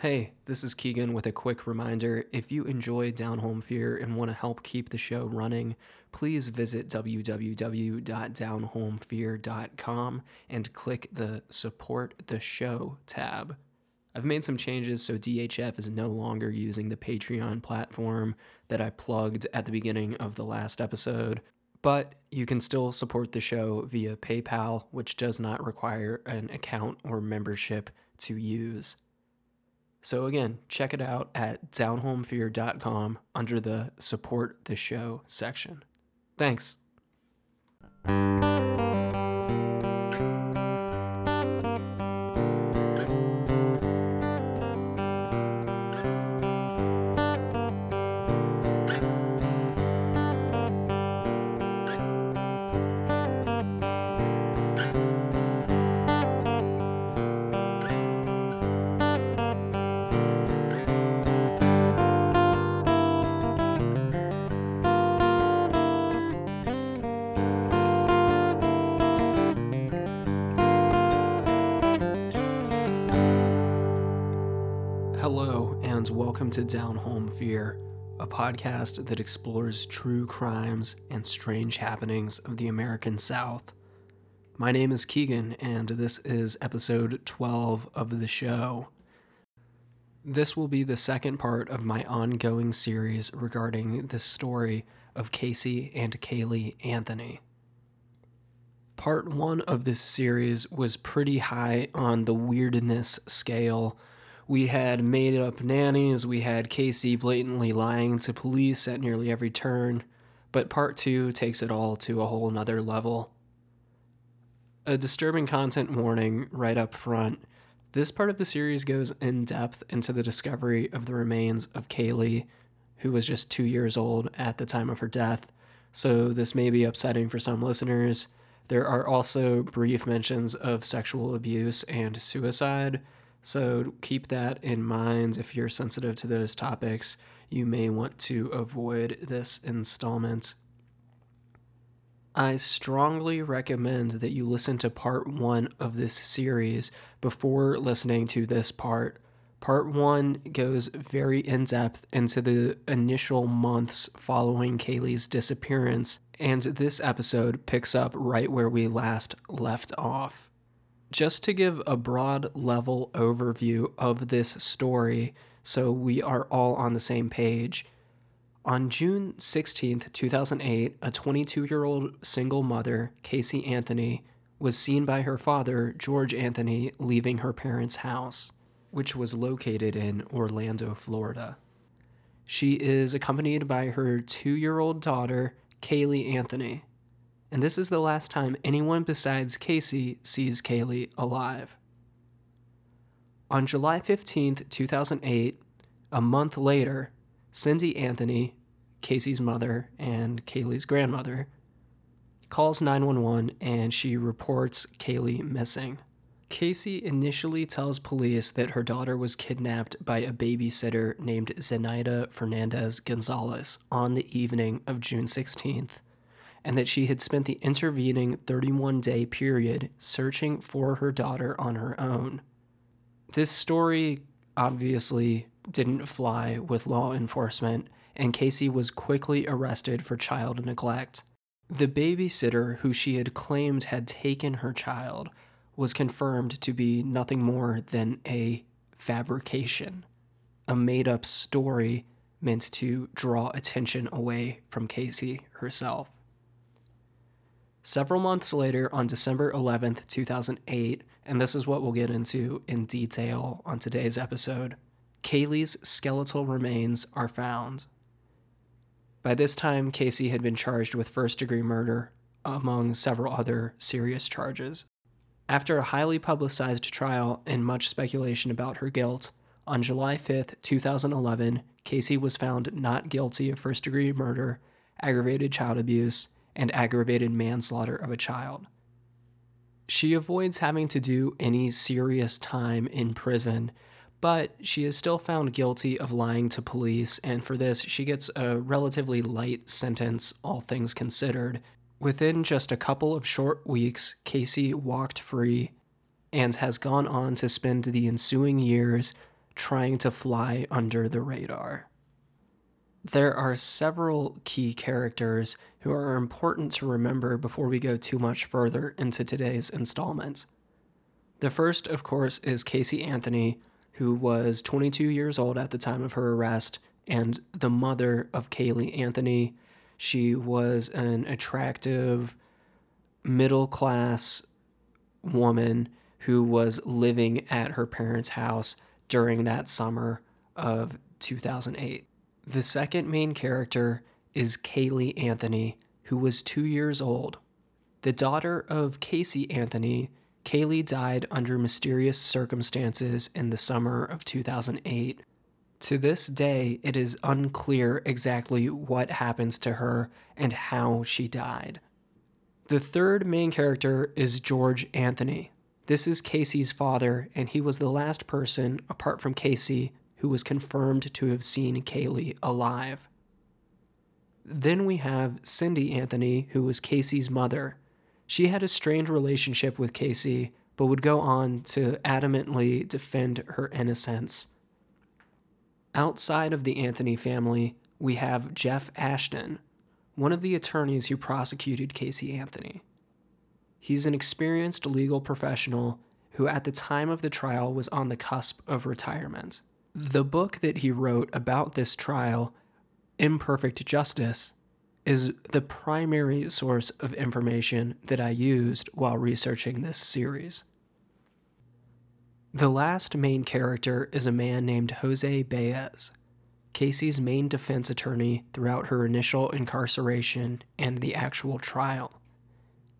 Hey, this is Keegan with a quick reminder. If you enjoy Down Home Fear and want to help keep the show running, please visit www.downhomefear.com and click the Support the Show tab. I've made some changes so DHF is no longer using the Patreon platform that I plugged at the beginning of the last episode, but you can still support the show via PayPal, which does not require an account or membership to use. So again, check it out at downhomefear.com under the support the show section. Thanks. A podcast that explores true crimes and strange happenings of the American South. My name is Keegan, and this is episode 12 of the show. This will be the second part of my ongoing series regarding the story of Casey and Caylee Anthony. Part one of this series was pretty high on the weirdness scale we had made up nannies, we had Casey blatantly lying to police at nearly every turn, but part two takes it all to a whole nother level. A disturbing content warning right up front. This part of the series goes in depth into the discovery of the remains of Caylee, who was just two years old at the time of her death, so this may be upsetting for some listeners. There are also brief mentions of sexual abuse and suicide, so keep that in mind if you're sensitive to those topics. You may want to avoid this installment. I strongly recommend that you listen to part one of this series before listening to this part. Part one goes very in depth into the initial months following Caylee's disappearance, and this episode picks up right where we last left off just to give a broad level overview of this story so we are all on the same page. On June 16th, 2008, a 22 year old single mother, Casey Anthony, was seen by her father, George Anthony, leaving her parents' house, which was located in Orlando, Florida. She is accompanied by her two year old daughter, Caylee Anthony and this is the last time anyone besides Casey sees Caylee alive. On July 15, 2008, a month later, Cindy Anthony, Casey's mother and Caylee's grandmother, calls 911 and she reports Caylee missing. Casey initially tells police that her daughter was kidnapped by a babysitter named Zenaida Fernandez Gonzalez on the evening of June 16th and that she had spent the intervening 31 day period searching for her daughter on her own. This story obviously didn't fly with law enforcement, and Casey was quickly arrested for child neglect. The babysitter who she had claimed had taken her child was confirmed to be nothing more than a fabrication, a made up story meant to draw attention away from Casey herself. Several months later, on December 11th, 2008, and this is what we'll get into in detail on today's episode, Caylee's skeletal remains are found. By this time, Casey had been charged with first degree murder, among several other serious charges. After a highly publicized trial and much speculation about her guilt, on July 5th, 2011, Casey was found not guilty of first degree murder, aggravated child abuse, and aggravated manslaughter of a child. She avoids having to do any serious time in prison, but she is still found guilty of lying to police, and for this, she gets a relatively light sentence, all things considered. Within just a couple of short weeks, Casey walked free and has gone on to spend the ensuing years trying to fly under the radar. There are several key characters who are important to remember before we go too much further into today's installment. The first, of course, is Casey Anthony, who was 22 years old at the time of her arrest and the mother of Caylee Anthony. She was an attractive, middle class woman who was living at her parents' house during that summer of 2008. The second main character is Caylee Anthony, who was two years old. The daughter of Casey Anthony, Caylee died under mysterious circumstances in the summer of 2008. To this day, it is unclear exactly what happens to her and how she died. The third main character is George Anthony. This is Casey's father, and he was the last person, apart from Casey, who was confirmed to have seen Caylee alive. Then we have Cindy Anthony, who was Casey's mother. She had a strained relationship with Casey, but would go on to adamantly defend her innocence. Outside of the Anthony family, we have Jeff Ashton, one of the attorneys who prosecuted Casey Anthony. He's an experienced legal professional who, at the time of the trial, was on the cusp of retirement. The book that he wrote about this trial, Imperfect Justice, is the primary source of information that I used while researching this series. The last main character is a man named Jose Baez, Casey's main defense attorney throughout her initial incarceration and the actual trial.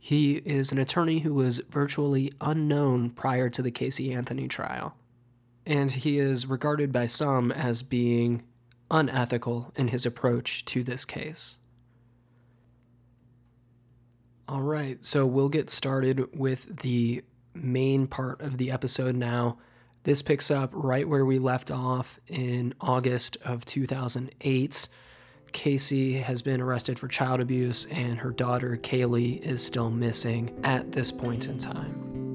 He is an attorney who was virtually unknown prior to the Casey Anthony trial, and he is regarded by some as being unethical in his approach to this case. All right, so we'll get started with the main part of the episode now. This picks up right where we left off in August of 2008. Casey has been arrested for child abuse, and her daughter Caylee, is still missing at this point in time.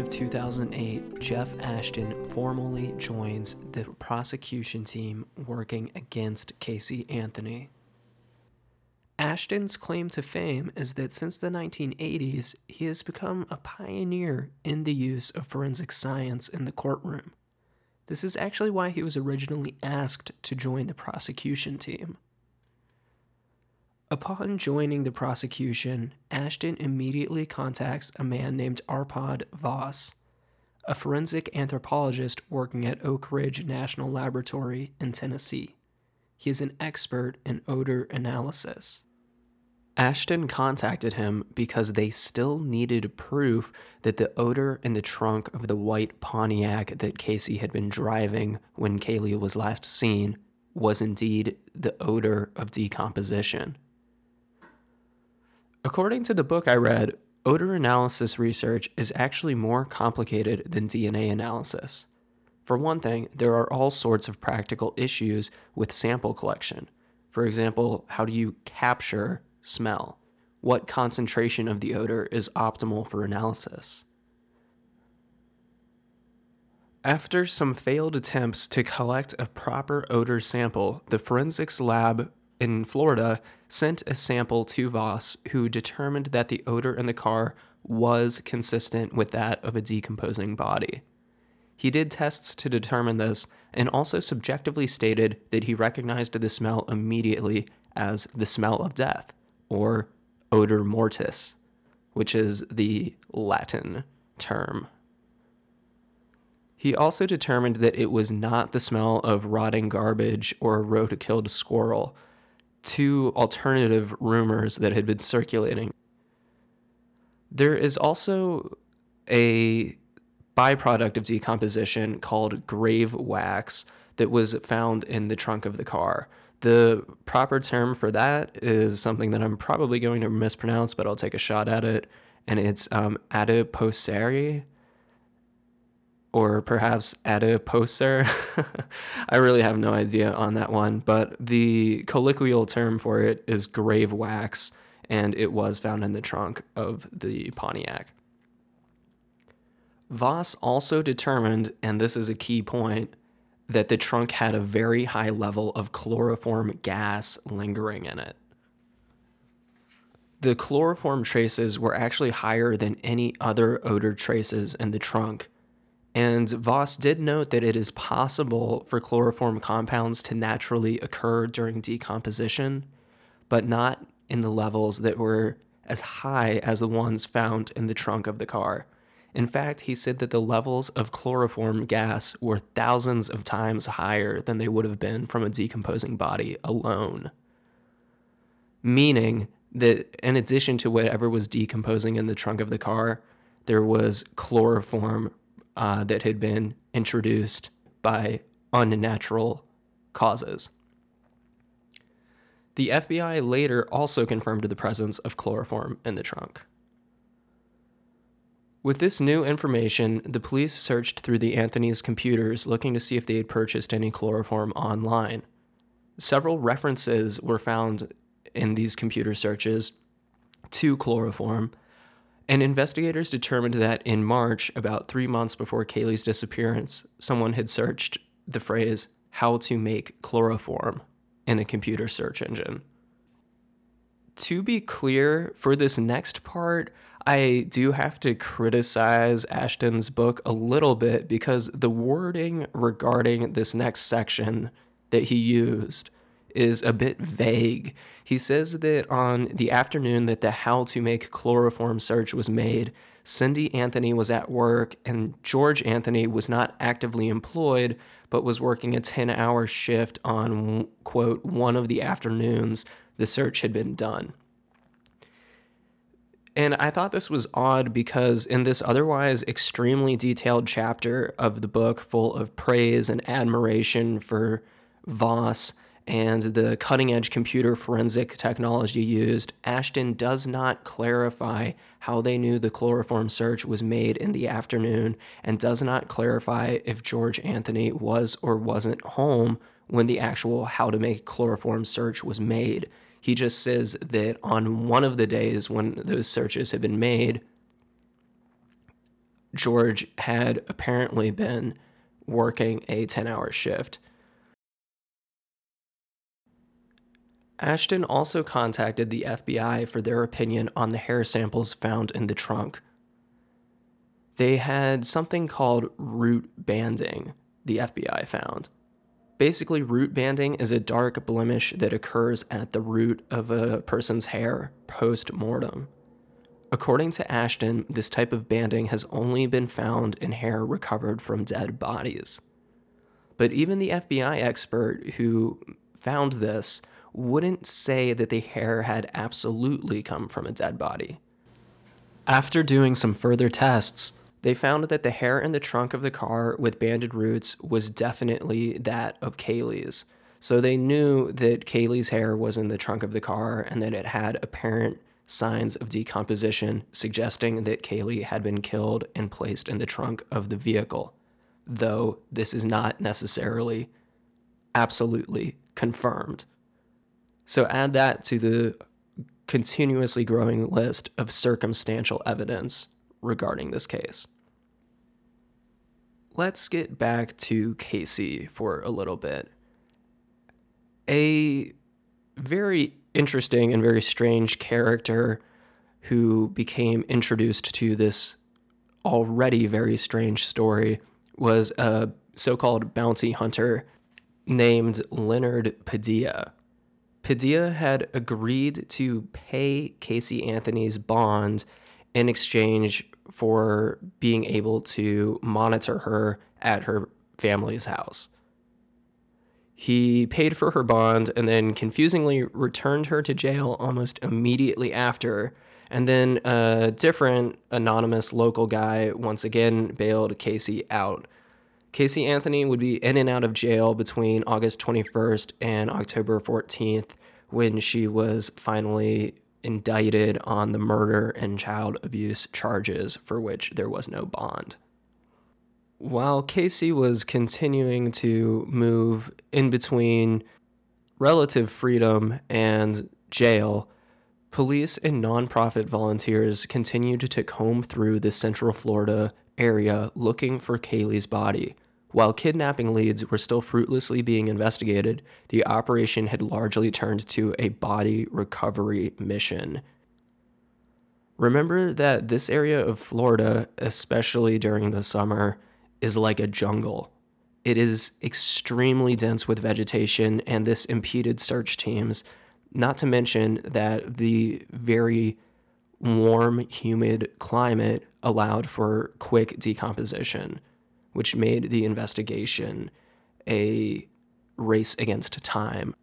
Of 2008, Jeff Ashton formally joins the prosecution team working against Casey Anthony. Ashton's claim to fame is that since the 1980s, he has become a pioneer in the use of forensic science in the courtroom. This is actually why he was originally asked to join the prosecution team. Upon joining the prosecution, Ashton immediately contacts a man named Arpad Voss, a forensic anthropologist working at Oak Ridge National Laboratory in Tennessee. He is an expert in odor analysis. Ashton contacted him because they still needed proof that the odor in the trunk of the white Pontiac that Casey had been driving when Caylee was last seen was indeed the odor of decomposition. According to the book I read, odor analysis research is actually more complicated than DNA analysis. For one thing, there are all sorts of practical issues with sample collection. For example, how do you capture smell? What concentration of the odor is optimal for analysis? After some failed attempts to collect a proper odor sample, the forensics lab in Florida sent a sample to Voss, who determined that the odor in the car was consistent with that of a decomposing body. He did tests to determine this and also subjectively stated that he recognized the smell immediately as the smell of death, or odor mortis, which is the Latin term. He also determined that it was not the smell of rotting garbage or a road killed squirrel, two alternative rumors that had been circulating. There is also a byproduct of decomposition called grave wax that was found in the trunk of the car. The proper term for that is something that I'm probably going to mispronounce, but I'll take a shot at it. And it's um, adiposary or perhaps adiposer. I really have no idea on that one, but the colloquial term for it is grave wax, and it was found in the trunk of the Pontiac. Voss also determined, and this is a key point, that the trunk had a very high level of chloroform gas lingering in it. The chloroform traces were actually higher than any other odor traces in the trunk. And Voss did note that it is possible for chloroform compounds to naturally occur during decomposition, but not in the levels that were as high as the ones found in the trunk of the car. In fact, he said that the levels of chloroform gas were thousands of times higher than they would have been from a decomposing body alone. Meaning that in addition to whatever was decomposing in the trunk of the car, there was chloroform uh, that had been introduced by unnatural causes. The FBI later also confirmed the presence of chloroform in the trunk. With this new information, the police searched through the Anthony's computers looking to see if they had purchased any chloroform online. Several references were found in these computer searches to chloroform, and investigators determined that in March, about three months before Caylee's disappearance, someone had searched the phrase, how to make chloroform, in a computer search engine. To be clear, for this next part, I do have to criticize Ashton's book a little bit because the wording regarding this next section that he used is a bit vague. He says that on the afternoon that the how to make chloroform search was made, Cindy Anthony was at work and George Anthony was not actively employed but was working a 10 hour shift on, quote, one of the afternoons the search had been done. And I thought this was odd because in this otherwise extremely detailed chapter of the book, full of praise and admiration for Voss and the cutting edge computer forensic technology used, Ashton does not clarify how they knew the chloroform search was made in the afternoon and does not clarify if George Anthony was or wasn't home when the actual how to make chloroform search was made. He just says that on one of the days when those searches had been made, George had apparently been working a 10 hour shift. Ashton also contacted the FBI for their opinion on the hair samples found in the trunk. They had something called root banding, the FBI found. Basically, root banding is a dark blemish that occurs at the root of a person's hair post mortem. According to Ashton, this type of banding has only been found in hair recovered from dead bodies. But even the FBI expert who found this wouldn't say that the hair had absolutely come from a dead body. After doing some further tests, they found that the hair in the trunk of the car with banded roots was definitely that of Caylee's. So they knew that Caylee's hair was in the trunk of the car and that it had apparent signs of decomposition, suggesting that Caylee had been killed and placed in the trunk of the vehicle, though this is not necessarily absolutely confirmed. So add that to the continuously growing list of circumstantial evidence regarding this case. Let's get back to Casey for a little bit. A very interesting and very strange character who became introduced to this already very strange story was a so called bounty hunter named Leonard Padilla. Padilla had agreed to pay Casey Anthony's bond in exchange for being able to monitor her at her family's house. He paid for her bond and then confusingly returned her to jail almost immediately after And then a different anonymous local guy once again bailed Casey out. Casey Anthony would be in and out of jail between August 21st and October 14th when she was finally indicted on the murder and child abuse charges for which there was no bond. While Casey was continuing to move in between relative freedom and jail, police and nonprofit volunteers continued to comb through the Central Florida area looking for Caylee's body. While kidnapping leads were still fruitlessly being investigated, the operation had largely turned to a body recovery mission. Remember that this area of Florida, especially during the summer, is like a jungle. It is extremely dense with vegetation, and this impeded search teams, not to mention that the very warm, humid climate allowed for quick decomposition which made the investigation a race against time.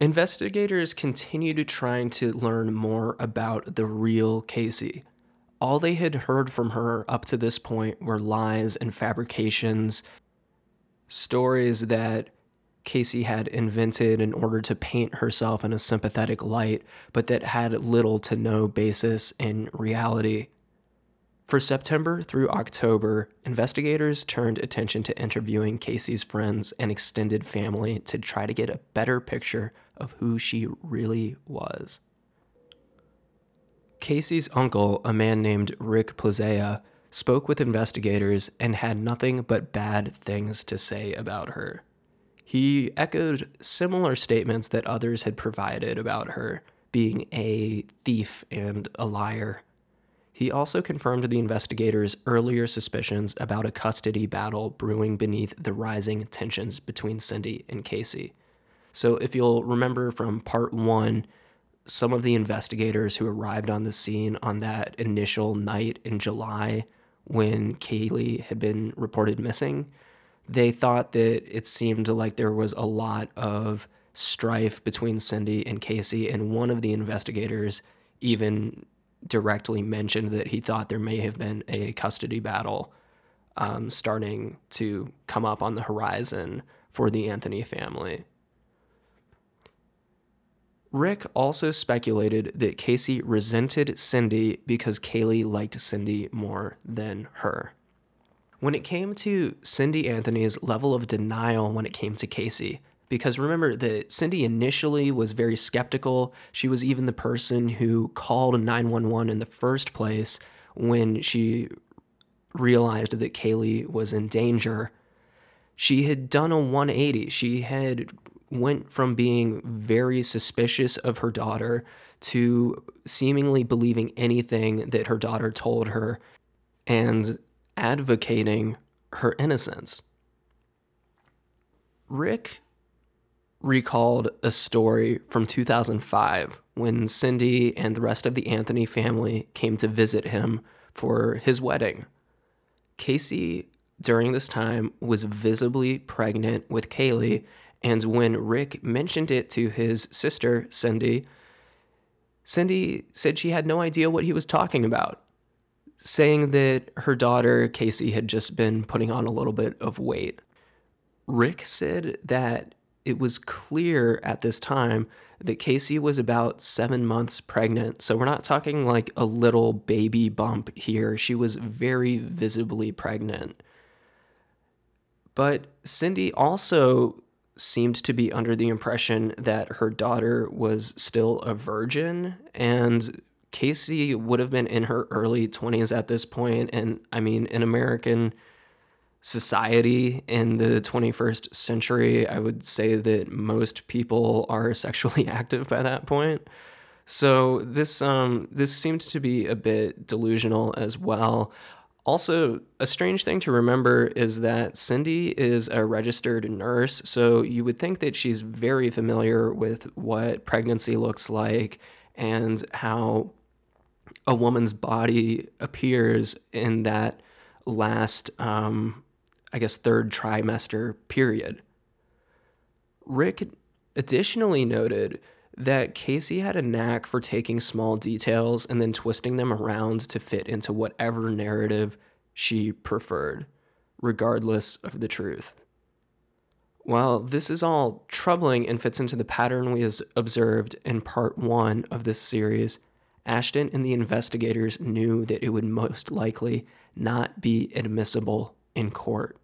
Investigators continued trying to learn more about the real Casey. All they had heard from her up to this point were lies and fabrications, stories that Casey had invented in order to paint herself in a sympathetic light, but that had little to no basis in reality. For September through October, investigators turned attention to interviewing Casey's friends and extended family to try to get a better picture of who she really was. Casey's uncle, a man named Rick Plesea, spoke with investigators and had nothing but bad things to say about her. He echoed similar statements that others had provided about her, being a thief and a liar. He also confirmed the investigators' earlier suspicions about a custody battle brewing beneath the rising tensions between Cindy and Casey. So, if you'll remember from part one, some of the investigators who arrived on the scene on that initial night in July when Caylee had been reported missing, they thought that it seemed like there was a lot of strife between Cindy and Casey, and one of the investigators even directly mentioned that he thought there may have been a custody battle um, starting to come up on the horizon for the Anthony family. Rick also speculated that Casey resented Cindy because Caylee liked Cindy more than her. When it came to Cindy Anthony's level of denial when it came to Casey, because remember that Cindy initially was very skeptical. She was even the person who called 911 in the first place when she realized that Caylee was in danger. She had done a 180. She had went from being very suspicious of her daughter to seemingly believing anything that her daughter told her and advocating her innocence. Rick recalled a story from 2005 when Cindy and the rest of the Anthony family came to visit him for his wedding. Casey, during this time, was visibly pregnant with Caylee, and when Rick mentioned it to his sister, Cindy, Cindy said she had no idea what he was talking about, saying that her daughter, Casey, had just been putting on a little bit of weight. Rick said that it was clear at this time that Casey was about seven months pregnant. So we're not talking like a little baby bump here. She was very visibly pregnant. But Cindy also seemed to be under the impression that her daughter was still a virgin and Casey would have been in her early 20s at this point and I mean in American society in the 21st century, I would say that most people are sexually active by that point. So this um this seems to be a bit delusional as well. Also, a strange thing to remember is that Cindy is a registered nurse, so you would think that she's very familiar with what pregnancy looks like and how a woman's body appears in that last um, I guess, third trimester period. Rick additionally noted that Casey had a knack for taking small details and then twisting them around to fit into whatever narrative she preferred, regardless of the truth. While this is all troubling and fits into the pattern we has observed in part one of this series, Ashton and the investigators knew that it would most likely not be admissible in court.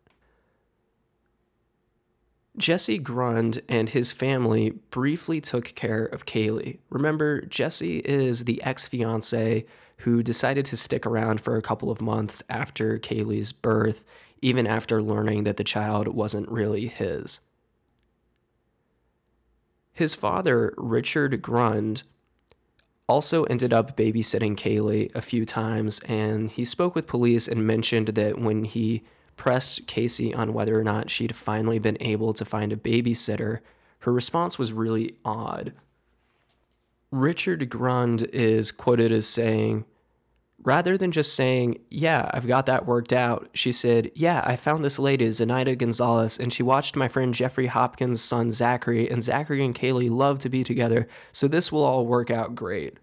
Jesse Grund and his family briefly took care of Caylee. Remember, Jesse is the ex fiance who decided to stick around for a couple of months after Caylee's birth, even after learning that the child wasn't really his. His father, Richard Grund, also ended up babysitting Caylee a few times, and he spoke with police and mentioned that when he pressed Casey on whether or not she'd finally been able to find a babysitter, her response was really odd. Richard Grund is quoted as saying, Rather than just saying, Yeah, I've got that worked out, she said, Yeah, I found this lady, Zenaida Gonzalez, and she watched my friend Jeffrey Hopkins' son Zachary, and Zachary and Caylee love to be together, so this will all work out great.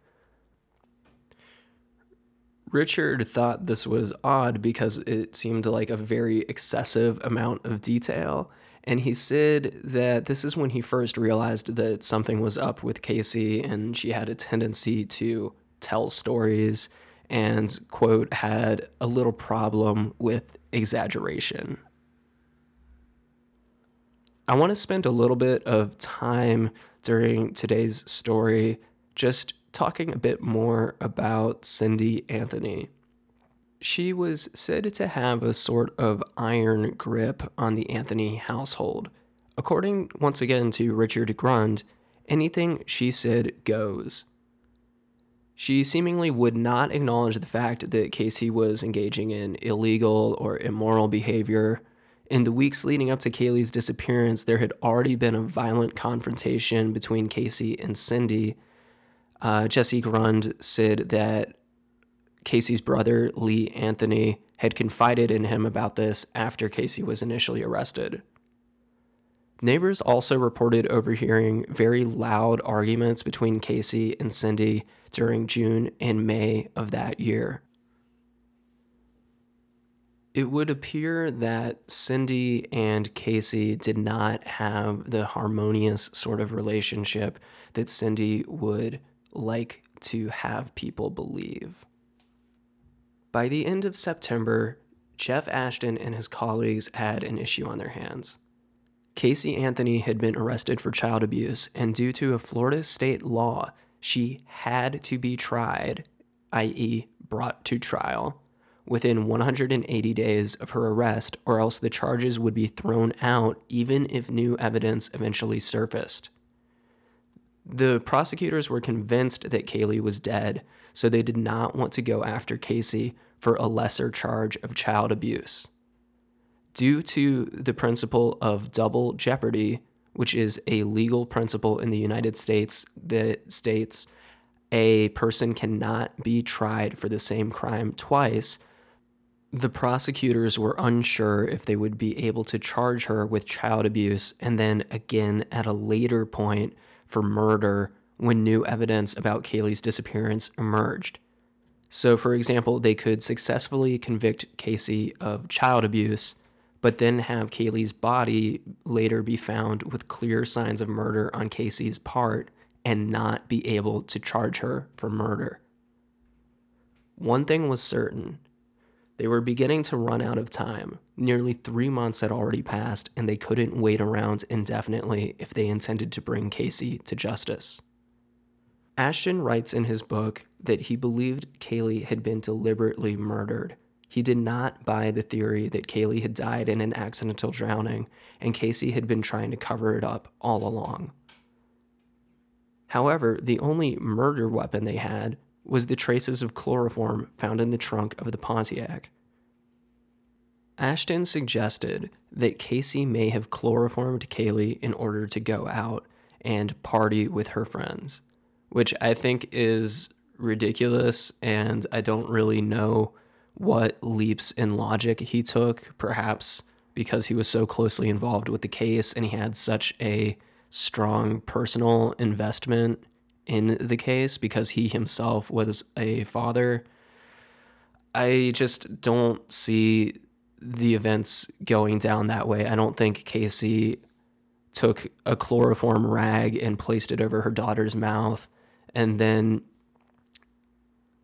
Richard thought this was odd because it seemed like a very excessive amount of detail. And he said that this is when he first realized that something was up with Casey and she had a tendency to tell stories and, quote, had a little problem with exaggeration. I want to spend a little bit of time during today's story just talking a bit more about Cindy Anthony. She was said to have a sort of iron grip on the Anthony household. According once again to Richard Grund, anything she said goes. She seemingly would not acknowledge the fact that Casey was engaging in illegal or immoral behavior. In the weeks leading up to Caylee's disappearance, there had already been a violent confrontation between Casey and Cindy, uh, Jesse Grund said that Casey's brother, Lee Anthony, had confided in him about this after Casey was initially arrested. Neighbors also reported overhearing very loud arguments between Casey and Cindy during June and May of that year. It would appear that Cindy and Casey did not have the harmonious sort of relationship that Cindy would like to have people believe. By the end of September, Jeff Ashton and his colleagues had an issue on their hands. Casey Anthony had been arrested for child abuse, and due to a Florida state law, she had to be tried, i.e., brought to trial, within 180 days of her arrest, or else the charges would be thrown out even if new evidence eventually surfaced. The prosecutors were convinced that Caylee was dead, so they did not want to go after Casey for a lesser charge of child abuse. Due to the principle of double jeopardy, which is a legal principle in the United States that states a person cannot be tried for the same crime twice, the prosecutors were unsure if they would be able to charge her with child abuse and then again at a later point for murder when new evidence about Caylee's disappearance emerged. So, for example, they could successfully convict Casey of child abuse, but then have Caylee's body later be found with clear signs of murder on Casey's part and not be able to charge her for murder. One thing was certain they were beginning to run out of time. Nearly three months had already passed, and they couldn't wait around indefinitely if they intended to bring Casey to justice. Ashton writes in his book that he believed Caylee had been deliberately murdered. He did not buy the theory that Caylee had died in an accidental drowning and Casey had been trying to cover it up all along. However, the only murder weapon they had was the traces of chloroform found in the trunk of the Pontiac. Ashton suggested that Casey may have chloroformed Caylee in order to go out and party with her friends, which I think is ridiculous, and I don't really know what leaps in logic he took, perhaps because he was so closely involved with the case and he had such a strong personal investment in the case because he himself was a father. I just don't see the events going down that way. I don't think Casey took a chloroform rag and placed it over her daughter's mouth and then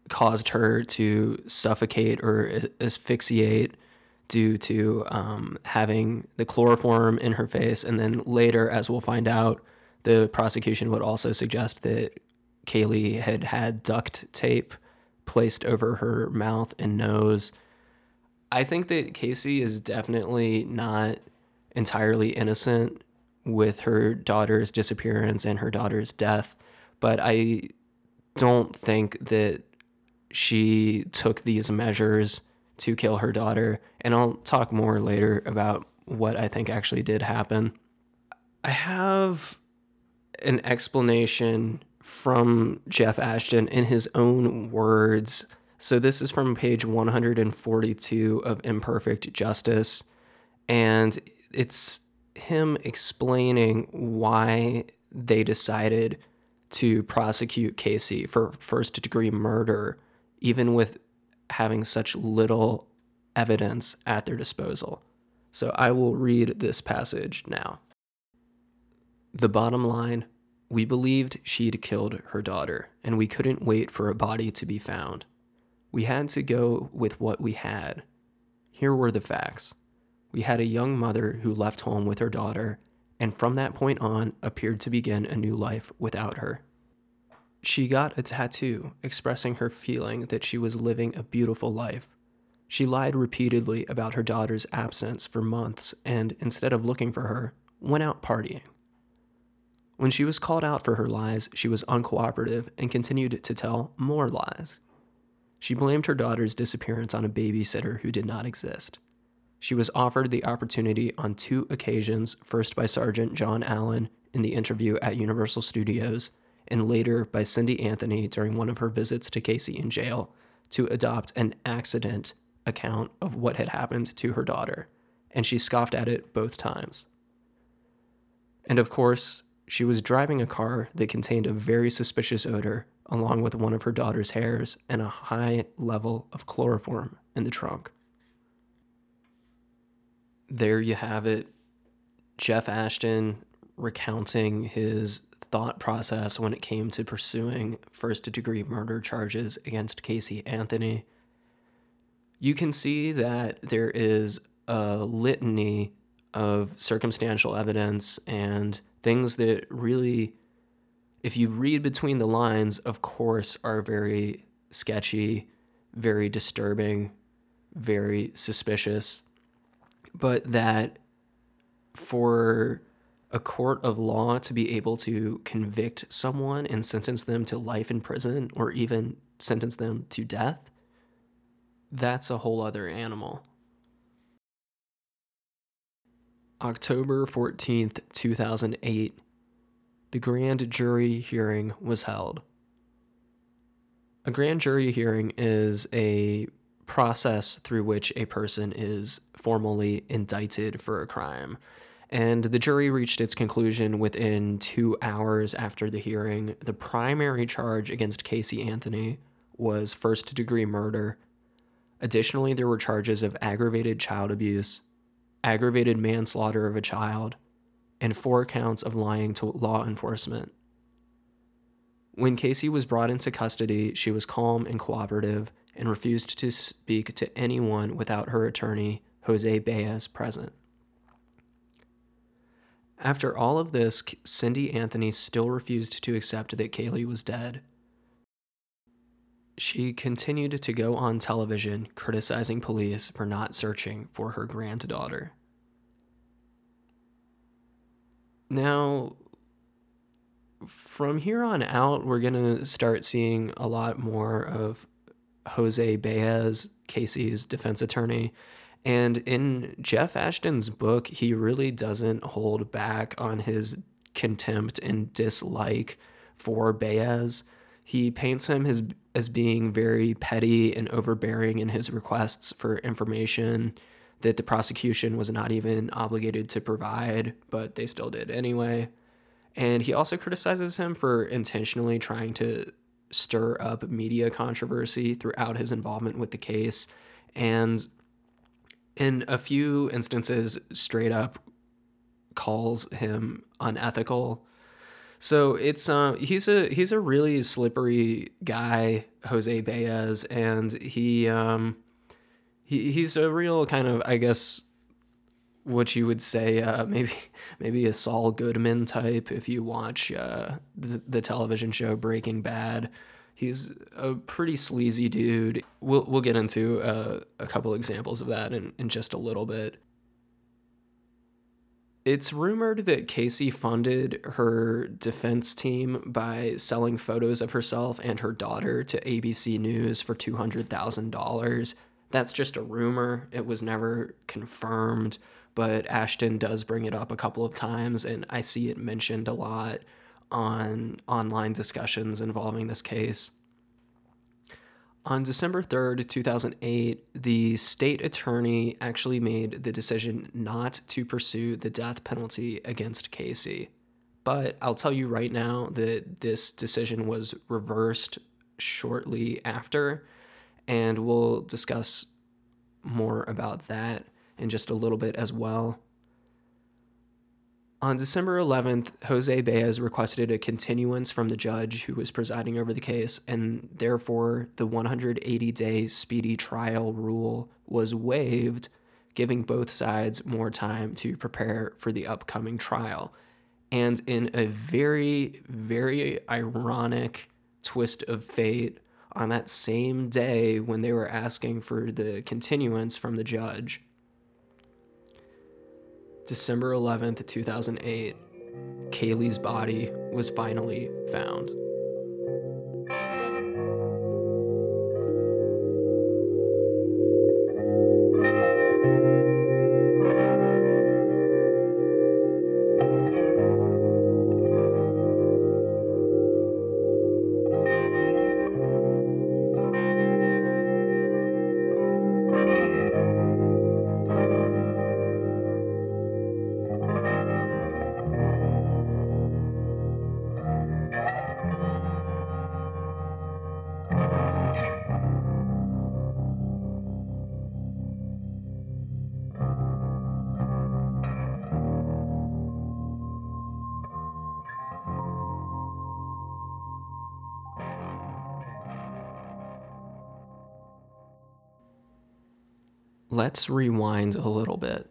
caused her to suffocate or asphyxiate due to um, having the chloroform in her face. And then later, as we'll find out, the prosecution would also suggest that Caylee had had duct tape placed over her mouth and nose. I think that Casey is definitely not entirely innocent with her daughter's disappearance and her daughter's death, but I don't think that she took these measures to kill her daughter. And I'll talk more later about what I think actually did happen. I have an explanation from Jeff Ashton in his own words. So this is from page 142 of Imperfect Justice. And it's him explaining why they decided to prosecute Casey for first degree murder, even with having such little evidence at their disposal. So I will read this passage now. The bottom line we believed she'd killed her daughter, and we couldn't wait for a body to be found. We had to go with what we had. Here were the facts. We had a young mother who left home with her daughter, and from that point on appeared to begin a new life without her. She got a tattoo expressing her feeling that she was living a beautiful life. She lied repeatedly about her daughter's absence for months and, instead of looking for her, went out partying. When she was called out for her lies, she was uncooperative and continued to tell more lies. She blamed her daughter's disappearance on a babysitter who did not exist. She was offered the opportunity on two occasions, first by Sergeant John Allen in the interview at Universal Studios, and later by Cindy Anthony during one of her visits to Casey in jail, to adopt an accident account of what had happened to her daughter, and she scoffed at it both times. And of course, she was driving a car that contained a very suspicious odor, along with one of her daughter's hairs and a high level of chloroform in the trunk there you have it. Jeff Ashton recounting his thought process when it came to pursuing first degree murder charges against Casey Anthony. You can see that there is a litany of circumstantial evidence and things that really, if you read between the lines, of course, are very sketchy, very disturbing, very suspicious but that for a court of law to be able to convict someone and sentence them to life in prison or even sentence them to death, that's a whole other animal. October 14th, 2008, the grand jury hearing was held. A grand jury hearing is a process through which a person is formally indicted for a crime. And the jury reached its conclusion within two hours after the hearing. The primary charge against Casey Anthony was first degree murder. Additionally, there were charges of aggravated child abuse, aggravated manslaughter of a child, and four counts of lying to law enforcement. When Casey was brought into custody, she was calm and cooperative and refused to speak to anyone without her attorney, Jose Baez, present. After all of this, Cindy Anthony still refused to accept that Caylee was dead. She continued to go on television criticizing police for not searching for her granddaughter. Now, from here on out, we're going to start seeing a lot more of Jose Baez, Casey's defense attorney. And in Jeff Ashton's book, he really doesn't hold back on his contempt and dislike for Baez. He paints him as, as being very petty and overbearing in his requests for information that the prosecution was not even obligated to provide, but they still did anyway. And he also criticizes him for intentionally trying to stir up media controversy throughout his involvement with the case. And in a few instances, straight up calls him unethical. So it's uh, he's a he's a really slippery guy, Jose Baez, and he um, he he's a real kind of I guess what you would say uh, maybe maybe a Saul Goodman type if you watch uh, the, the television show Breaking Bad. He's a pretty sleazy dude. We'll we'll get into uh, a couple examples of that in, in just a little bit. It's rumored that Casey funded her defense team by selling photos of herself and her daughter to ABC News for $200,000. That's just a rumor. It was never confirmed but Ashton does bring it up a couple of times, and I see it mentioned a lot on online discussions involving this case. On December 3rd, 2008, the state attorney actually made the decision not to pursue the death penalty against Casey. But I'll tell you right now that this decision was reversed shortly after, and we'll discuss more about that in just a little bit as well. On December 11th, Jose Baez requested a continuance from the judge who was presiding over the case, and therefore the 180 day speedy trial rule was waived, giving both sides more time to prepare for the upcoming trial. And in a very, very ironic twist of fate, on that same day when they were asking for the continuance from the judge, December 11th, 2008, Caylee's body was finally found. Let's rewind a little bit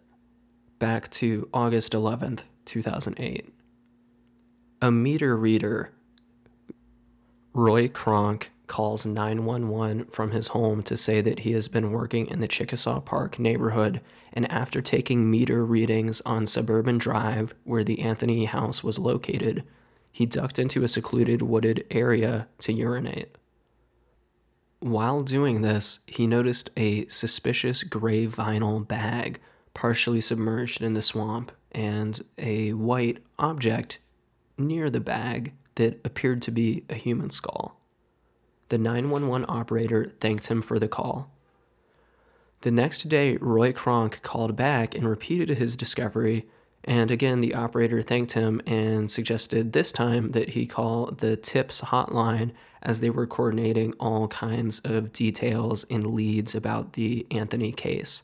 back to August 11th, 2008. A meter reader, Roy Kronk, calls 911 from his home to say that he has been working in the Chickasaw Park neighborhood and after taking meter readings on Suburban Drive, where the Anthony house was located, he ducked into a secluded wooded area to urinate. While doing this, he noticed a suspicious gray vinyl bag partially submerged in the swamp and a white object near the bag that appeared to be a human skull. The 911 operator thanked him for the call. The next day, Roy Kronk called back and repeated his discovery and again, the operator thanked him and suggested this time that he call the TIPS hotline as they were coordinating all kinds of details and leads about the Anthony case.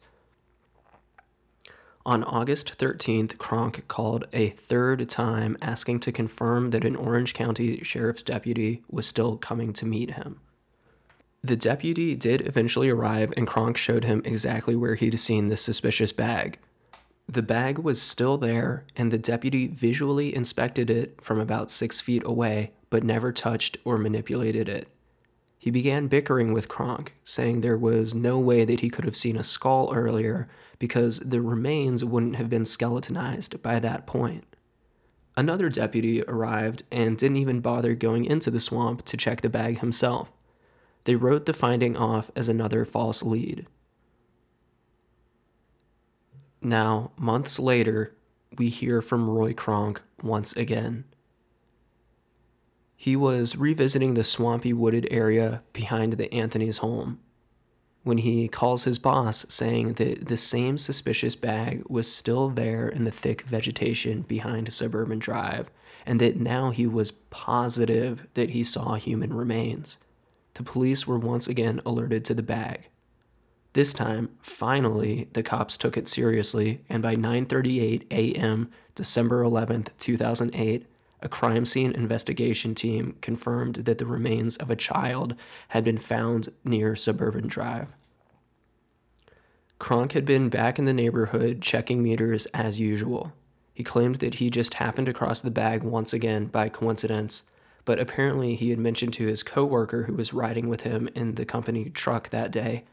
On August 13th, Kronk called a third time asking to confirm that an Orange County Sheriff's deputy was still coming to meet him. The deputy did eventually arrive, and Kronk showed him exactly where he'd seen the suspicious bag. The bag was still there, and the deputy visually inspected it from about six feet away, but never touched or manipulated it. He began bickering with Kronk, saying there was no way that he could have seen a skull earlier because the remains wouldn't have been skeletonized by that point. Another deputy arrived and didn't even bother going into the swamp to check the bag himself. They wrote the finding off as another false lead. Now, months later, we hear from Roy Kronk once again. He was revisiting the swampy wooded area behind the Anthony's home. when he calls his boss saying that the same suspicious bag was still there in the thick vegetation behind Suburban Drive and that now he was positive that he saw human remains. The police were once again alerted to the bag. This time, finally, the cops took it seriously, and by 9:38 a.m., December 11, 2008, a crime scene investigation team confirmed that the remains of a child had been found near Suburban Drive. Kronk had been back in the neighborhood checking meters as usual. He claimed that he just happened across the bag once again by coincidence, but apparently he had mentioned to his coworker who was riding with him in the company truck that day,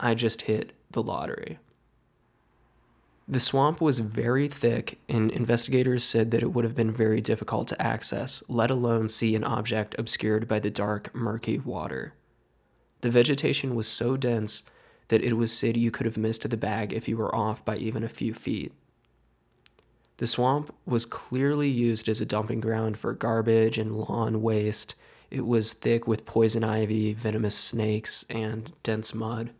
I just hit the lottery. The swamp was very thick, and investigators said that it would have been very difficult to access, let alone see an object obscured by the dark, murky water. The vegetation was so dense that it was said you could have missed the bag if you were off by even a few feet. The swamp was clearly used as a dumping ground for garbage and lawn waste. It was thick with poison ivy, venomous snakes, and dense mud.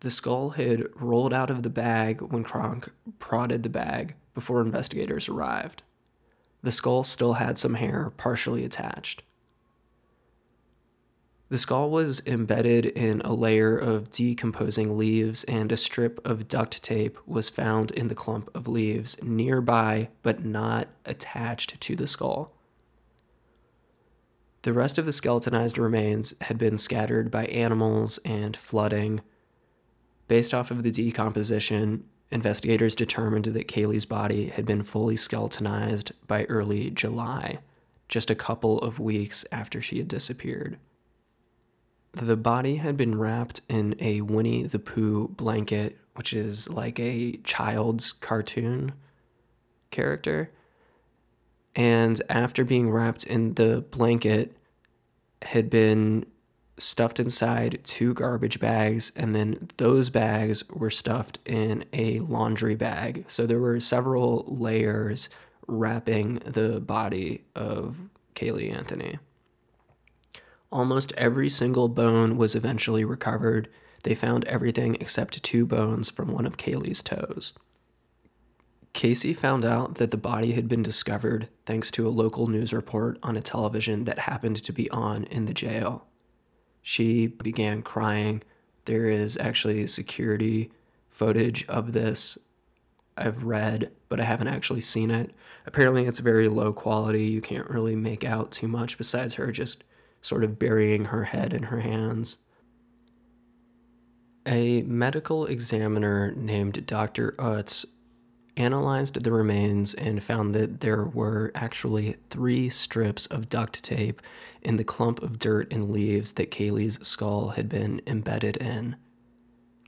The skull had rolled out of the bag when Kronk prodded the bag before investigators arrived. The skull still had some hair partially attached. The skull was embedded in a layer of decomposing leaves, and a strip of duct tape was found in the clump of leaves nearby but not attached to the skull. The rest of the skeletonized remains had been scattered by animals and flooding. Based off of the decomposition, investigators determined that Caylee's body had been fully skeletonized by early July, just a couple of weeks after she had disappeared. The body had been wrapped in a Winnie the Pooh blanket, which is like a child's cartoon character. And after being wrapped in the blanket, had been stuffed inside two garbage bags, and then those bags were stuffed in a laundry bag. So there were several layers wrapping the body of Caylee Anthony. Almost every single bone was eventually recovered. They found everything except two bones from one of Caylee's toes. Casey found out that the body had been discovered thanks to a local news report on a television that happened to be on in the jail. She began crying. There is actually security footage of this I've read, but I haven't actually seen it. Apparently, it's very low quality. You can't really make out too much besides her just sort of burying her head in her hands. A medical examiner named Dr. Utz analyzed the remains and found that there were actually three strips of duct tape in the clump of dirt and leaves that Caylee's skull had been embedded in.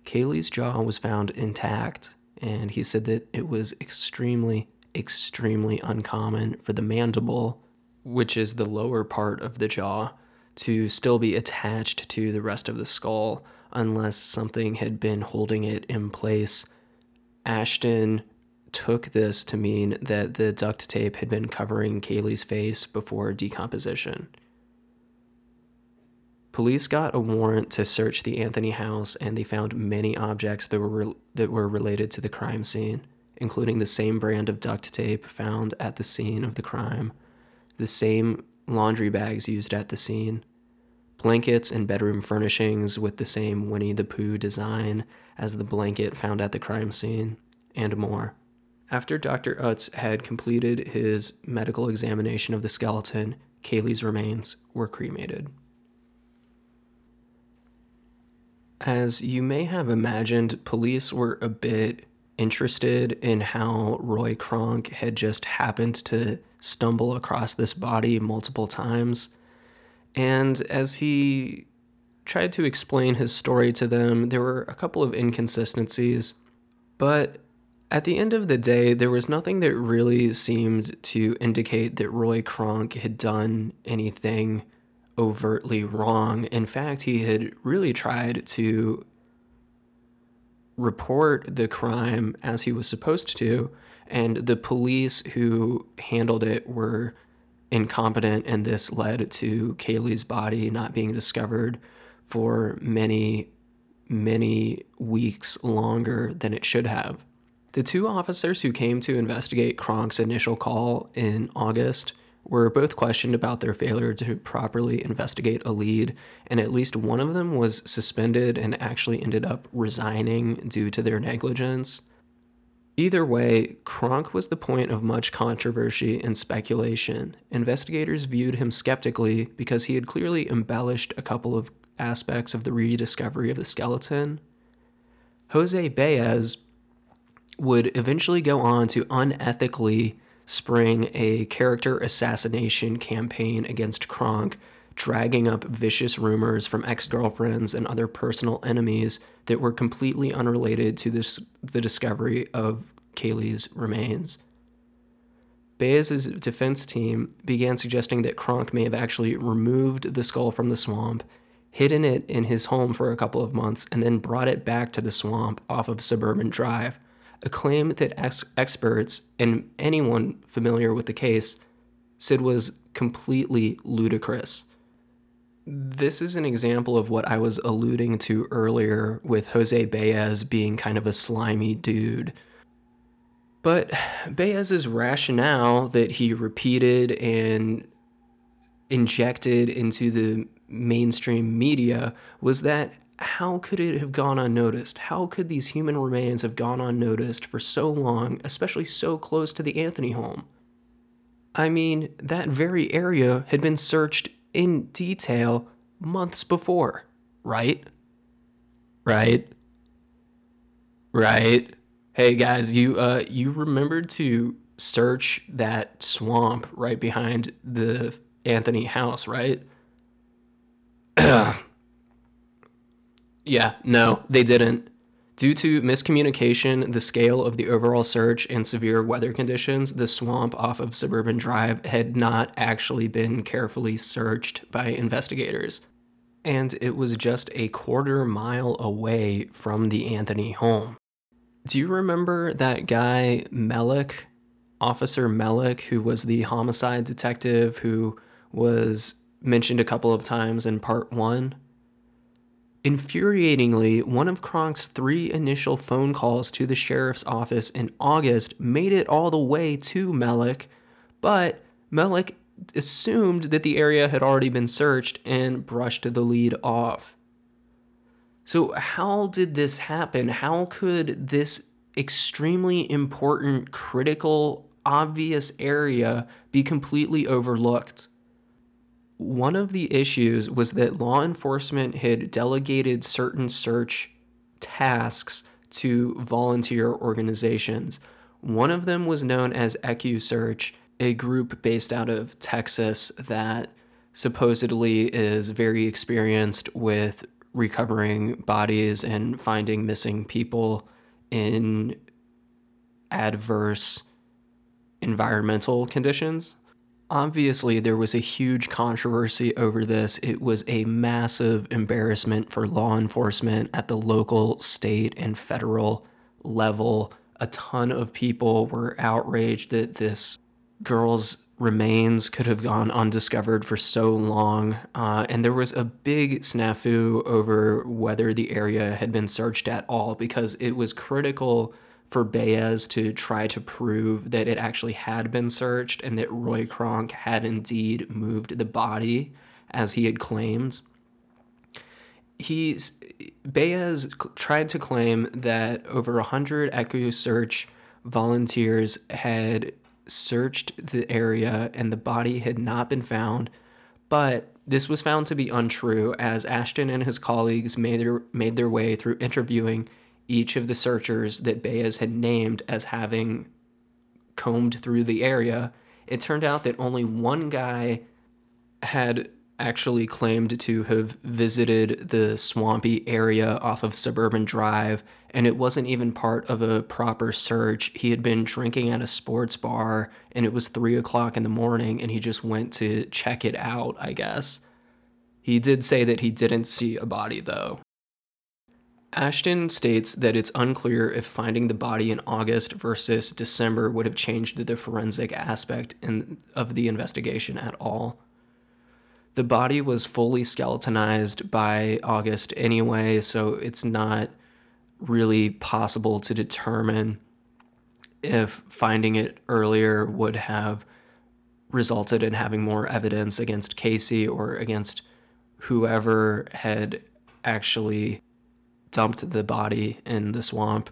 Caylee's jaw was found intact, and he said that it was extremely, extremely uncommon for the mandible, which is the lower part of the jaw, to still be attached to the rest of the skull unless something had been holding it in place. Ashton took this to mean that the duct tape had been covering Caylee's face before decomposition. Police got a warrant to search the Anthony house and they found many objects that were re- that were related to the crime scene, including the same brand of duct tape found at the scene of the crime, the same laundry bags used at the scene, blankets and bedroom furnishings with the same Winnie the Pooh design as the blanket found at the crime scene, and more. After Dr. Utz had completed his medical examination of the skeleton, Caylee's remains were cremated. As you may have imagined, police were a bit interested in how Roy Kronk had just happened to stumble across this body multiple times. And as he tried to explain his story to them, there were a couple of inconsistencies. But at the end of the day, there was nothing that really seemed to indicate that Roy Kronk had done anything overtly wrong. In fact, he had really tried to report the crime as he was supposed to, and the police who handled it were incompetent, and this led to Caylee's body not being discovered for many, many weeks longer than it should have. The two officers who came to investigate Kronk's initial call in August were both questioned about their failure to properly investigate a lead, and at least one of them was suspended and actually ended up resigning due to their negligence. Either way, Kronk was the point of much controversy and speculation. Investigators viewed him skeptically because he had clearly embellished a couple of aspects of the rediscovery of the skeleton. Jose Baez would eventually go on to unethically spring a character assassination campaign against Kronk, dragging up vicious rumors from ex girlfriends and other personal enemies that were completely unrelated to this, the discovery of Caylee's remains. Baez's defense team began suggesting that Kronk may have actually removed the skull from the swamp, hidden it in his home for a couple of months, and then brought it back to the swamp off of Suburban Drive a claim that ex- experts and anyone familiar with the case said was completely ludicrous. This is an example of what I was alluding to earlier with Jose Baez being kind of a slimy dude. But Baez's rationale that he repeated and injected into the mainstream media was that how could it have gone unnoticed? How could these human remains have gone unnoticed for so long, especially so close to the Anthony home? I mean, that very area had been searched in detail months before, right? Right? Right? Hey guys, you uh you remembered to search that swamp right behind the Anthony house, right? Yeah, no, they didn't. Due to miscommunication, the scale of the overall search, and severe weather conditions, the swamp off of Suburban Drive had not actually been carefully searched by investigators. And it was just a quarter mile away from the Anthony home. Do you remember that guy, Melich, Officer Melich, who was the homicide detective who was mentioned a couple of times in part one? Infuriatingly, one of Kronk's three initial phone calls to the sheriff's office in August made it all the way to Melich, but Melich assumed that the area had already been searched and brushed the lead off. So, how did this happen? How could this extremely important, critical, obvious area be completely overlooked? One of the issues was that law enforcement had delegated certain search tasks to volunteer organizations. One of them was known as EquuSearch, a group based out of Texas that supposedly is very experienced with recovering bodies and finding missing people in adverse environmental conditions. Obviously, there was a huge controversy over this. It was a massive embarrassment for law enforcement at the local, state, and federal level. A ton of people were outraged that this girl's remains could have gone undiscovered for so long. Uh, and there was a big snafu over whether the area had been searched at all because it was critical for Baez to try to prove that it actually had been searched and that Roy Kronk had indeed moved the body as he had claimed. He's Baez tried to claim that over 100 EquuSearch volunteers had searched the area and the body had not been found, but this was found to be untrue as Ashton and his colleagues made their, made their way through interviewing each of the searchers that Baez had named as having combed through the area, it turned out that only one guy had actually claimed to have visited the swampy area off of Suburban Drive, and it wasn't even part of a proper search. He had been drinking at a sports bar, and it was three o'clock in the morning, and he just went to check it out, I guess. He did say that he didn't see a body, though. Ashton states that it's unclear if finding the body in August versus December would have changed the forensic aspect in, of the investigation at all. The body was fully skeletonized by August anyway, so it's not really possible to determine if finding it earlier would have resulted in having more evidence against Casey or against whoever had actually dumped the body in the swamp.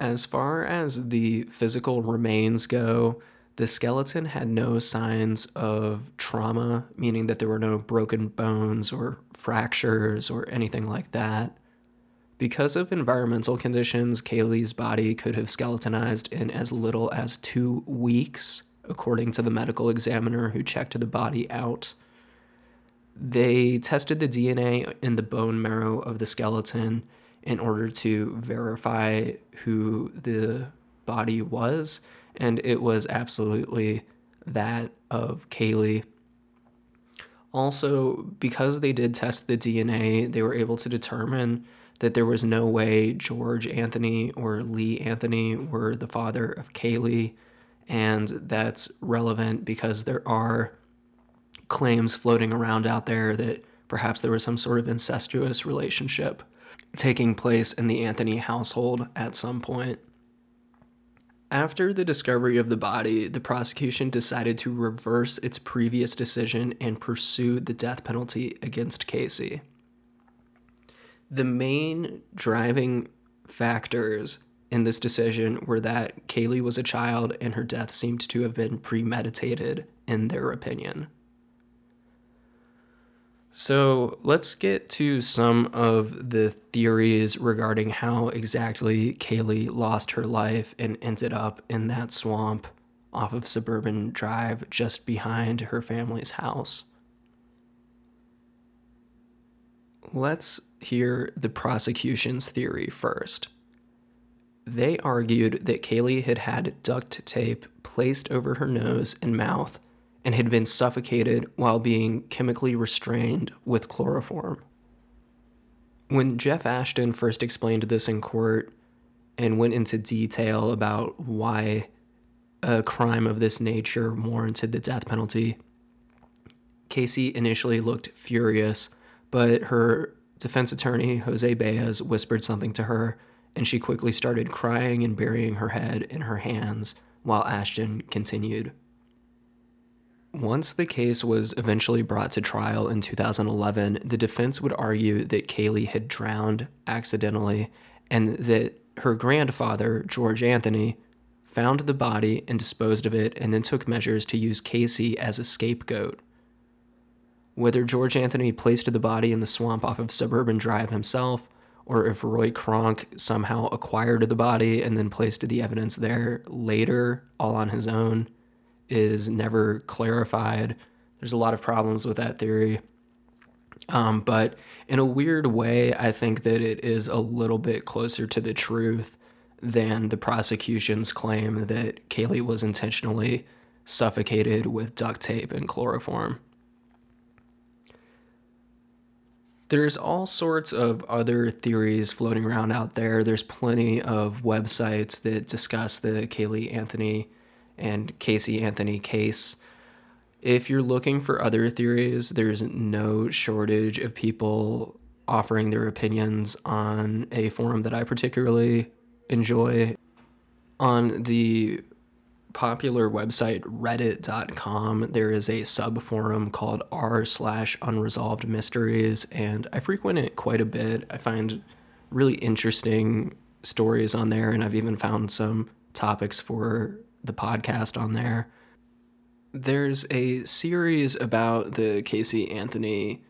As far as the physical remains go, the skeleton had no signs of trauma, meaning that there were no broken bones or fractures or anything like that. Because of environmental conditions, Caylee's body could have skeletonized in as little as two weeks, according to the medical examiner who checked the body out. They tested the DNA in the bone marrow of the skeleton in order to verify who the body was, and it was absolutely that of Caylee. Also, because they did test the DNA, they were able to determine that there was no way George Anthony or Lee Anthony were the father of Caylee. And that's relevant because there are claims floating around out there that perhaps there was some sort of incestuous relationship taking place in the Anthony household at some point. After the discovery of the body, the prosecution decided to reverse its previous decision and pursue the death penalty against Casey. The main driving factors in this decision were that Caylee was a child and her death seemed to have been premeditated, in their opinion. So let's get to some of the theories regarding how exactly Caylee lost her life and ended up in that swamp off of Suburban Drive just behind her family's house. Let's hear the prosecution's theory first. They argued that Caylee had had duct tape placed over her nose and mouth and had been suffocated while being chemically restrained with chloroform. When Jeff Ashton first explained this in court and went into detail about why a crime of this nature warranted the death penalty, Casey initially looked furious, but her defense attorney, Jose Baez, whispered something to her, and she quickly started crying and burying her head in her hands while Ashton continued. Once the case was eventually brought to trial in 2011, the defense would argue that Caylee had drowned accidentally and that her grandfather, George Anthony, found the body and disposed of it and then took measures to use Casey as a scapegoat. Whether George Anthony placed the body in the swamp off of Suburban Drive himself, or if Roy Kronk somehow acquired the body and then placed the evidence there later, all on his own, is never clarified. There's a lot of problems with that theory. Um, but in a weird way, I think that it is a little bit closer to the truth than the prosecution's claim that Caylee was intentionally suffocated with duct tape and chloroform. There's all sorts of other theories floating around out there. There's plenty of websites that discuss the Caylee Anthony and Casey Anthony case. If you're looking for other theories, there's no shortage of people offering their opinions on a forum that I particularly enjoy. On the popular website reddit.com, there is a sub forum called r slash unresolved mysteries, and I frequent it quite a bit. I find really interesting stories on there, and I've even found some topics for the podcast on there. There's a series about the Casey Anthony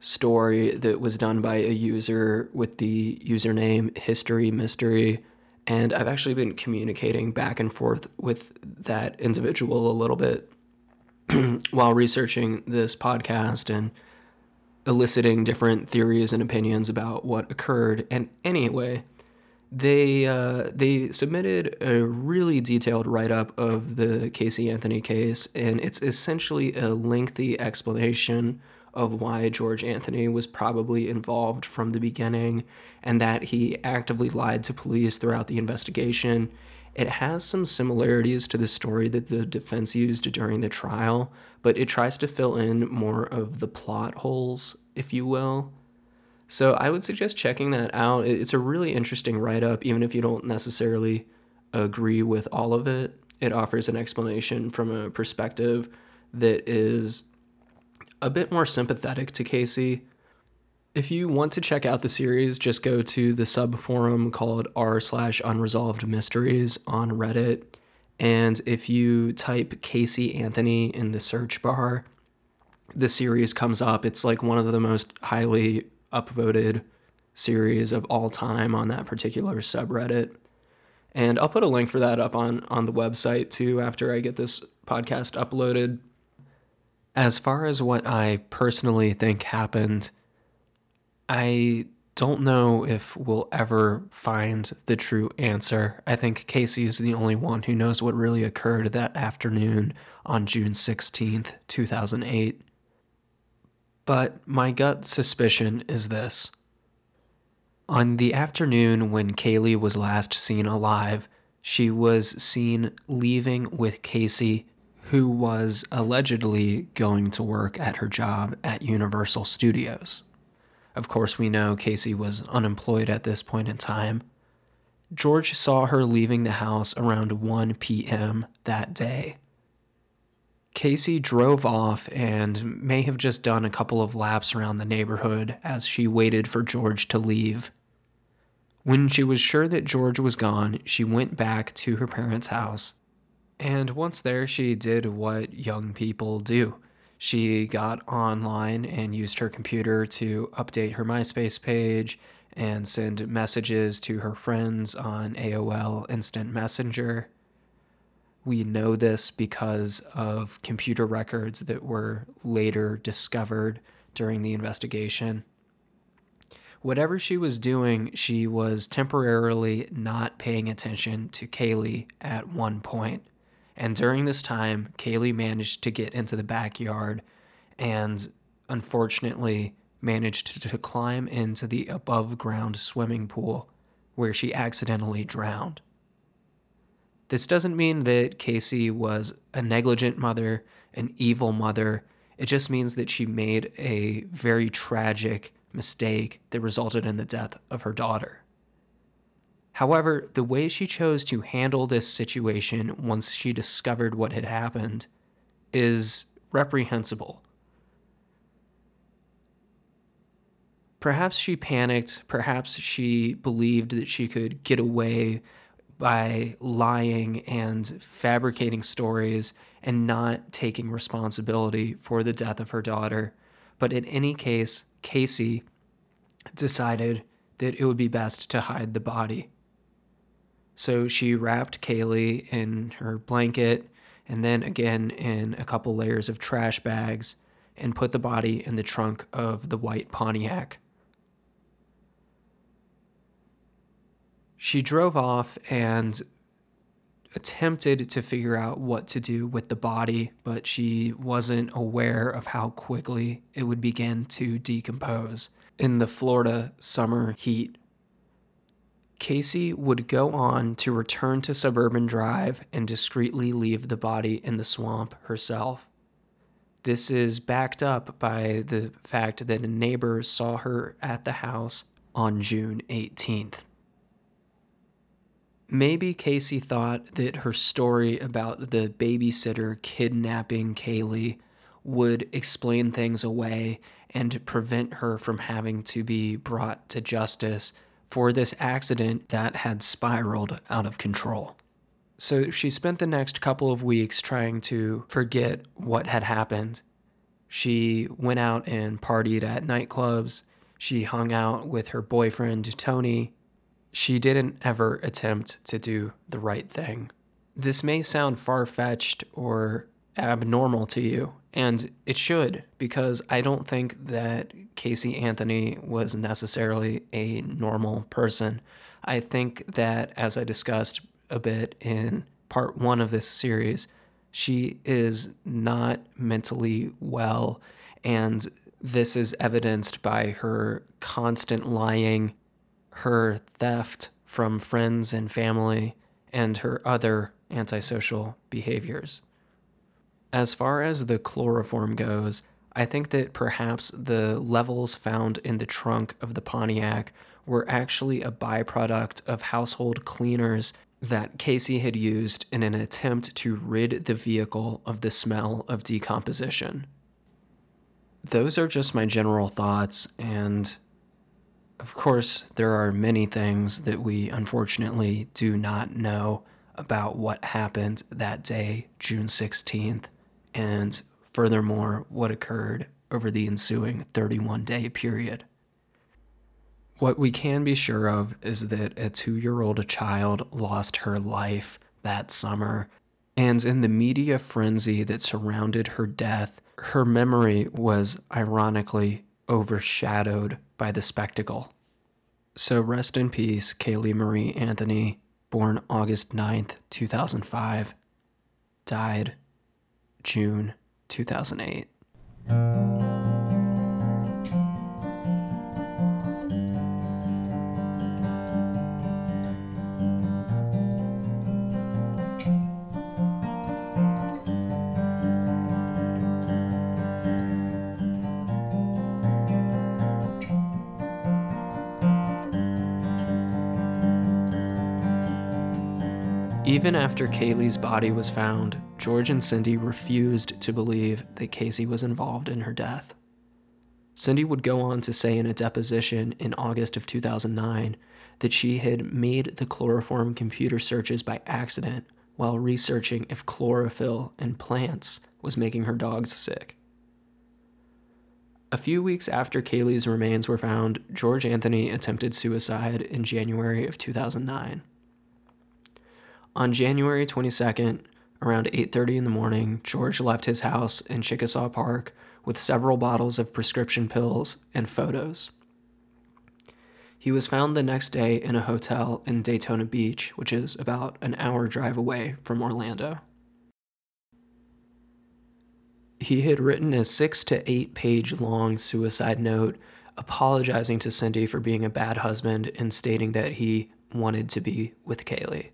story that was done by a user with the username History Mystery. And I've actually been communicating back and forth with that individual a little bit while researching this podcast and eliciting different theories and opinions about what occurred. And anyway, they uh, they submitted a really detailed write up of the Casey Anthony case, and it's essentially a lengthy explanation of why George Anthony was probably involved from the beginning, and that he actively lied to police throughout the investigation, It has some similarities to the story that the defense used during the trial, but it tries to fill in more of the plot holes, if you will. So I would suggest checking that out. It's a really interesting write up, even if you don't necessarily agree with all of it. It offers an explanation from a perspective that is a bit more sympathetic to Casey. If you want to check out the series, just go to the sub forum called r slash unresolved mysteries on Reddit. And if you type Casey Anthony in the search bar, the series comes up. It's like one of the most highly upvoted series of all time on that particular subreddit. And I'll put a link for that up on, on the website too after I get this podcast uploaded. As far as what I personally think happened, I don't know if we'll ever find the true answer. I think Casey is the only one who knows what really occurred that afternoon on June 16th, 2008. But my gut suspicion is this. On the afternoon when Caylee was last seen alive, she was seen leaving with Casey, who was allegedly going to work at her job at Universal Studios. Of course, we know Casey was unemployed at this point in time. George saw her leaving the house around 1 p.m. that day. Casey drove off and may have just done a couple of laps around the neighborhood as she waited for George to leave. When she was sure that George was gone, she went back to her parents' house. And once there, she did what young people do. She got online and used her computer to update her MySpace page and send messages to her friends on AOL Instant Messenger. We know this because of computer records that were later discovered during the investigation. Whatever she was doing, she was temporarily not paying attention to Caylee at one point. And during this time, Caylee managed to get into the backyard and unfortunately managed to, climb into the above ground swimming pool where she accidentally drowned. This doesn't mean that Casey was a negligent mother, an evil mother. It just means that she made a very tragic mistake that resulted in the death of her daughter. However, the way she chose to handle this situation once she discovered what had happened is reprehensible. Perhaps she panicked, perhaps she believed that she could get away by lying and fabricating stories and not taking responsibility for the death of her daughter. But in any case, Casey decided that it would be best to hide the body. So she wrapped Caylee in her blanket and then again in a couple layers of trash bags and put the body in the trunk of the white Pontiac. She drove off and attempted to figure out what to do with the body, but she wasn't aware of how quickly it would begin to decompose in the Florida summer heat. Casey would go on to return to Suburban Drive and discreetly leave the body in the swamp herself. This is backed up by the fact that a neighbor saw her at the house on June 18th. Maybe Casey thought that her story about the babysitter kidnapping Caylee would explain things away and prevent her from having to be brought to justice for this accident that had spiraled out of control. So she spent the next couple of weeks trying to forget what had happened. She went out and partied at nightclubs. She hung out with her boyfriend, Tony, she didn't ever attempt to do the right thing. This may sound far fetched or abnormal to you, and it should, because I don't think that Casey Anthony was necessarily a normal person. I think that, as I discussed a bit in part one of this series, she is not mentally well, and this is evidenced by her constant lying her theft from friends and family, and her other antisocial behaviors. As far as the chloroform goes, I think that perhaps the levels found in the trunk of the Pontiac were actually a byproduct of household cleaners that Casey had used in an attempt to rid the vehicle of the smell of decomposition. Those are just my general thoughts, and of course, there are many things that we unfortunately do not know about what happened that day, June 16th, and furthermore, what occurred over the ensuing 31 day period. What we can be sure of is that a two year old child lost her life that summer, and in the media frenzy that surrounded her death, her memory was ironically overshadowed by the spectacle. So rest in peace, Caylee Marie Anthony, born August 9th, 2005, died June 2008. Even after Caylee's body was found, George and Cindy refused to believe that Casey was involved in her death. Cindy would go on to say in a deposition in August of 2009 that she had made the chloroform computer searches by accident while researching if chlorophyll in plants was making her dogs sick. A few weeks after Caylee's remains were found, George Anthony attempted suicide in January of 2009. On January 22nd, around 8:30 in the morning, George left his house in Chickasaw Park with several bottles of prescription pills and photos. He was found the next day in a hotel in Daytona Beach, which is about an hour drive away from Orlando. He had written a six to eight page long suicide note apologizing to Cindy for being a bad husband and stating that he wanted to be with Caylee.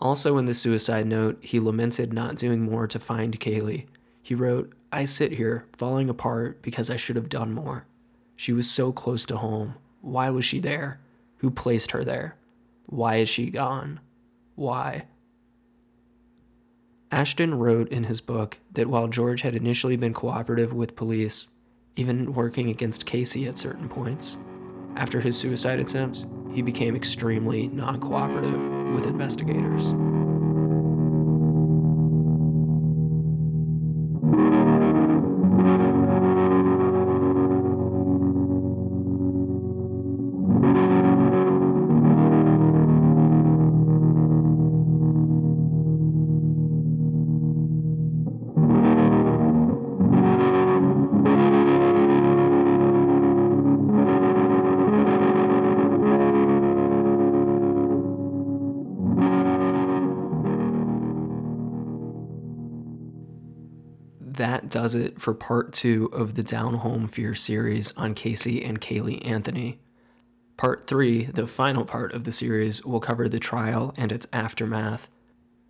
Also, in the suicide note, he lamented not doing more to find Caylee. He wrote, I sit here, falling apart because I should have done more. She was so close to home. Why was she there? Who placed her there? Why is she gone? Why? Ashton wrote in his book that while George had initially been cooperative with police, even working against Casey at certain points, after his suicide attempt, he became extremely non cooperative with investigators. Does it for part two of the Down Home Fear series on Casey and Caylee Anthony. Part three, the final part of the series, will cover the trial and its aftermath.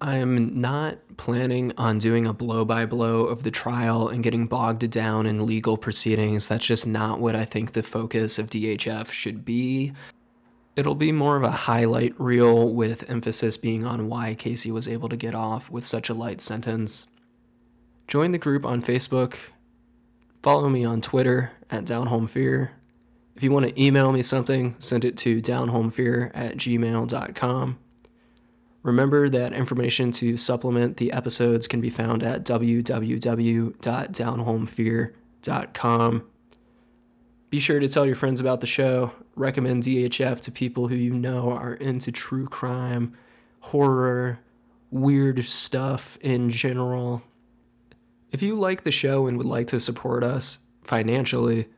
I'm not planning on doing a blow by blow of the trial and getting bogged down in legal proceedings. That's just not what I think the focus of DHF should be. It'll be more of a highlight reel with emphasis being on why Casey was able to get off with such a light sentence. Join the group on Facebook. Follow me on Twitter at DownHomeFear. If you want to email me something, send it to downhomefear at gmail.com. Remember that information to supplement the episodes can be found at www.downhomefear.com. Be sure to tell your friends about the show. Recommend DHF to people who you know are into true crime, horror, weird stuff in general. If you like the show and would like to support us financially,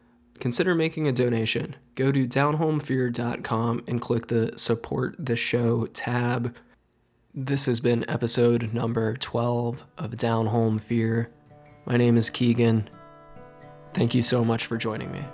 consider making a donation. Go to downhomefear.com and click the Support the Show tab. This has been episode number 12 of Down Home Fear. My name is Keegan. Thank you so much for joining me.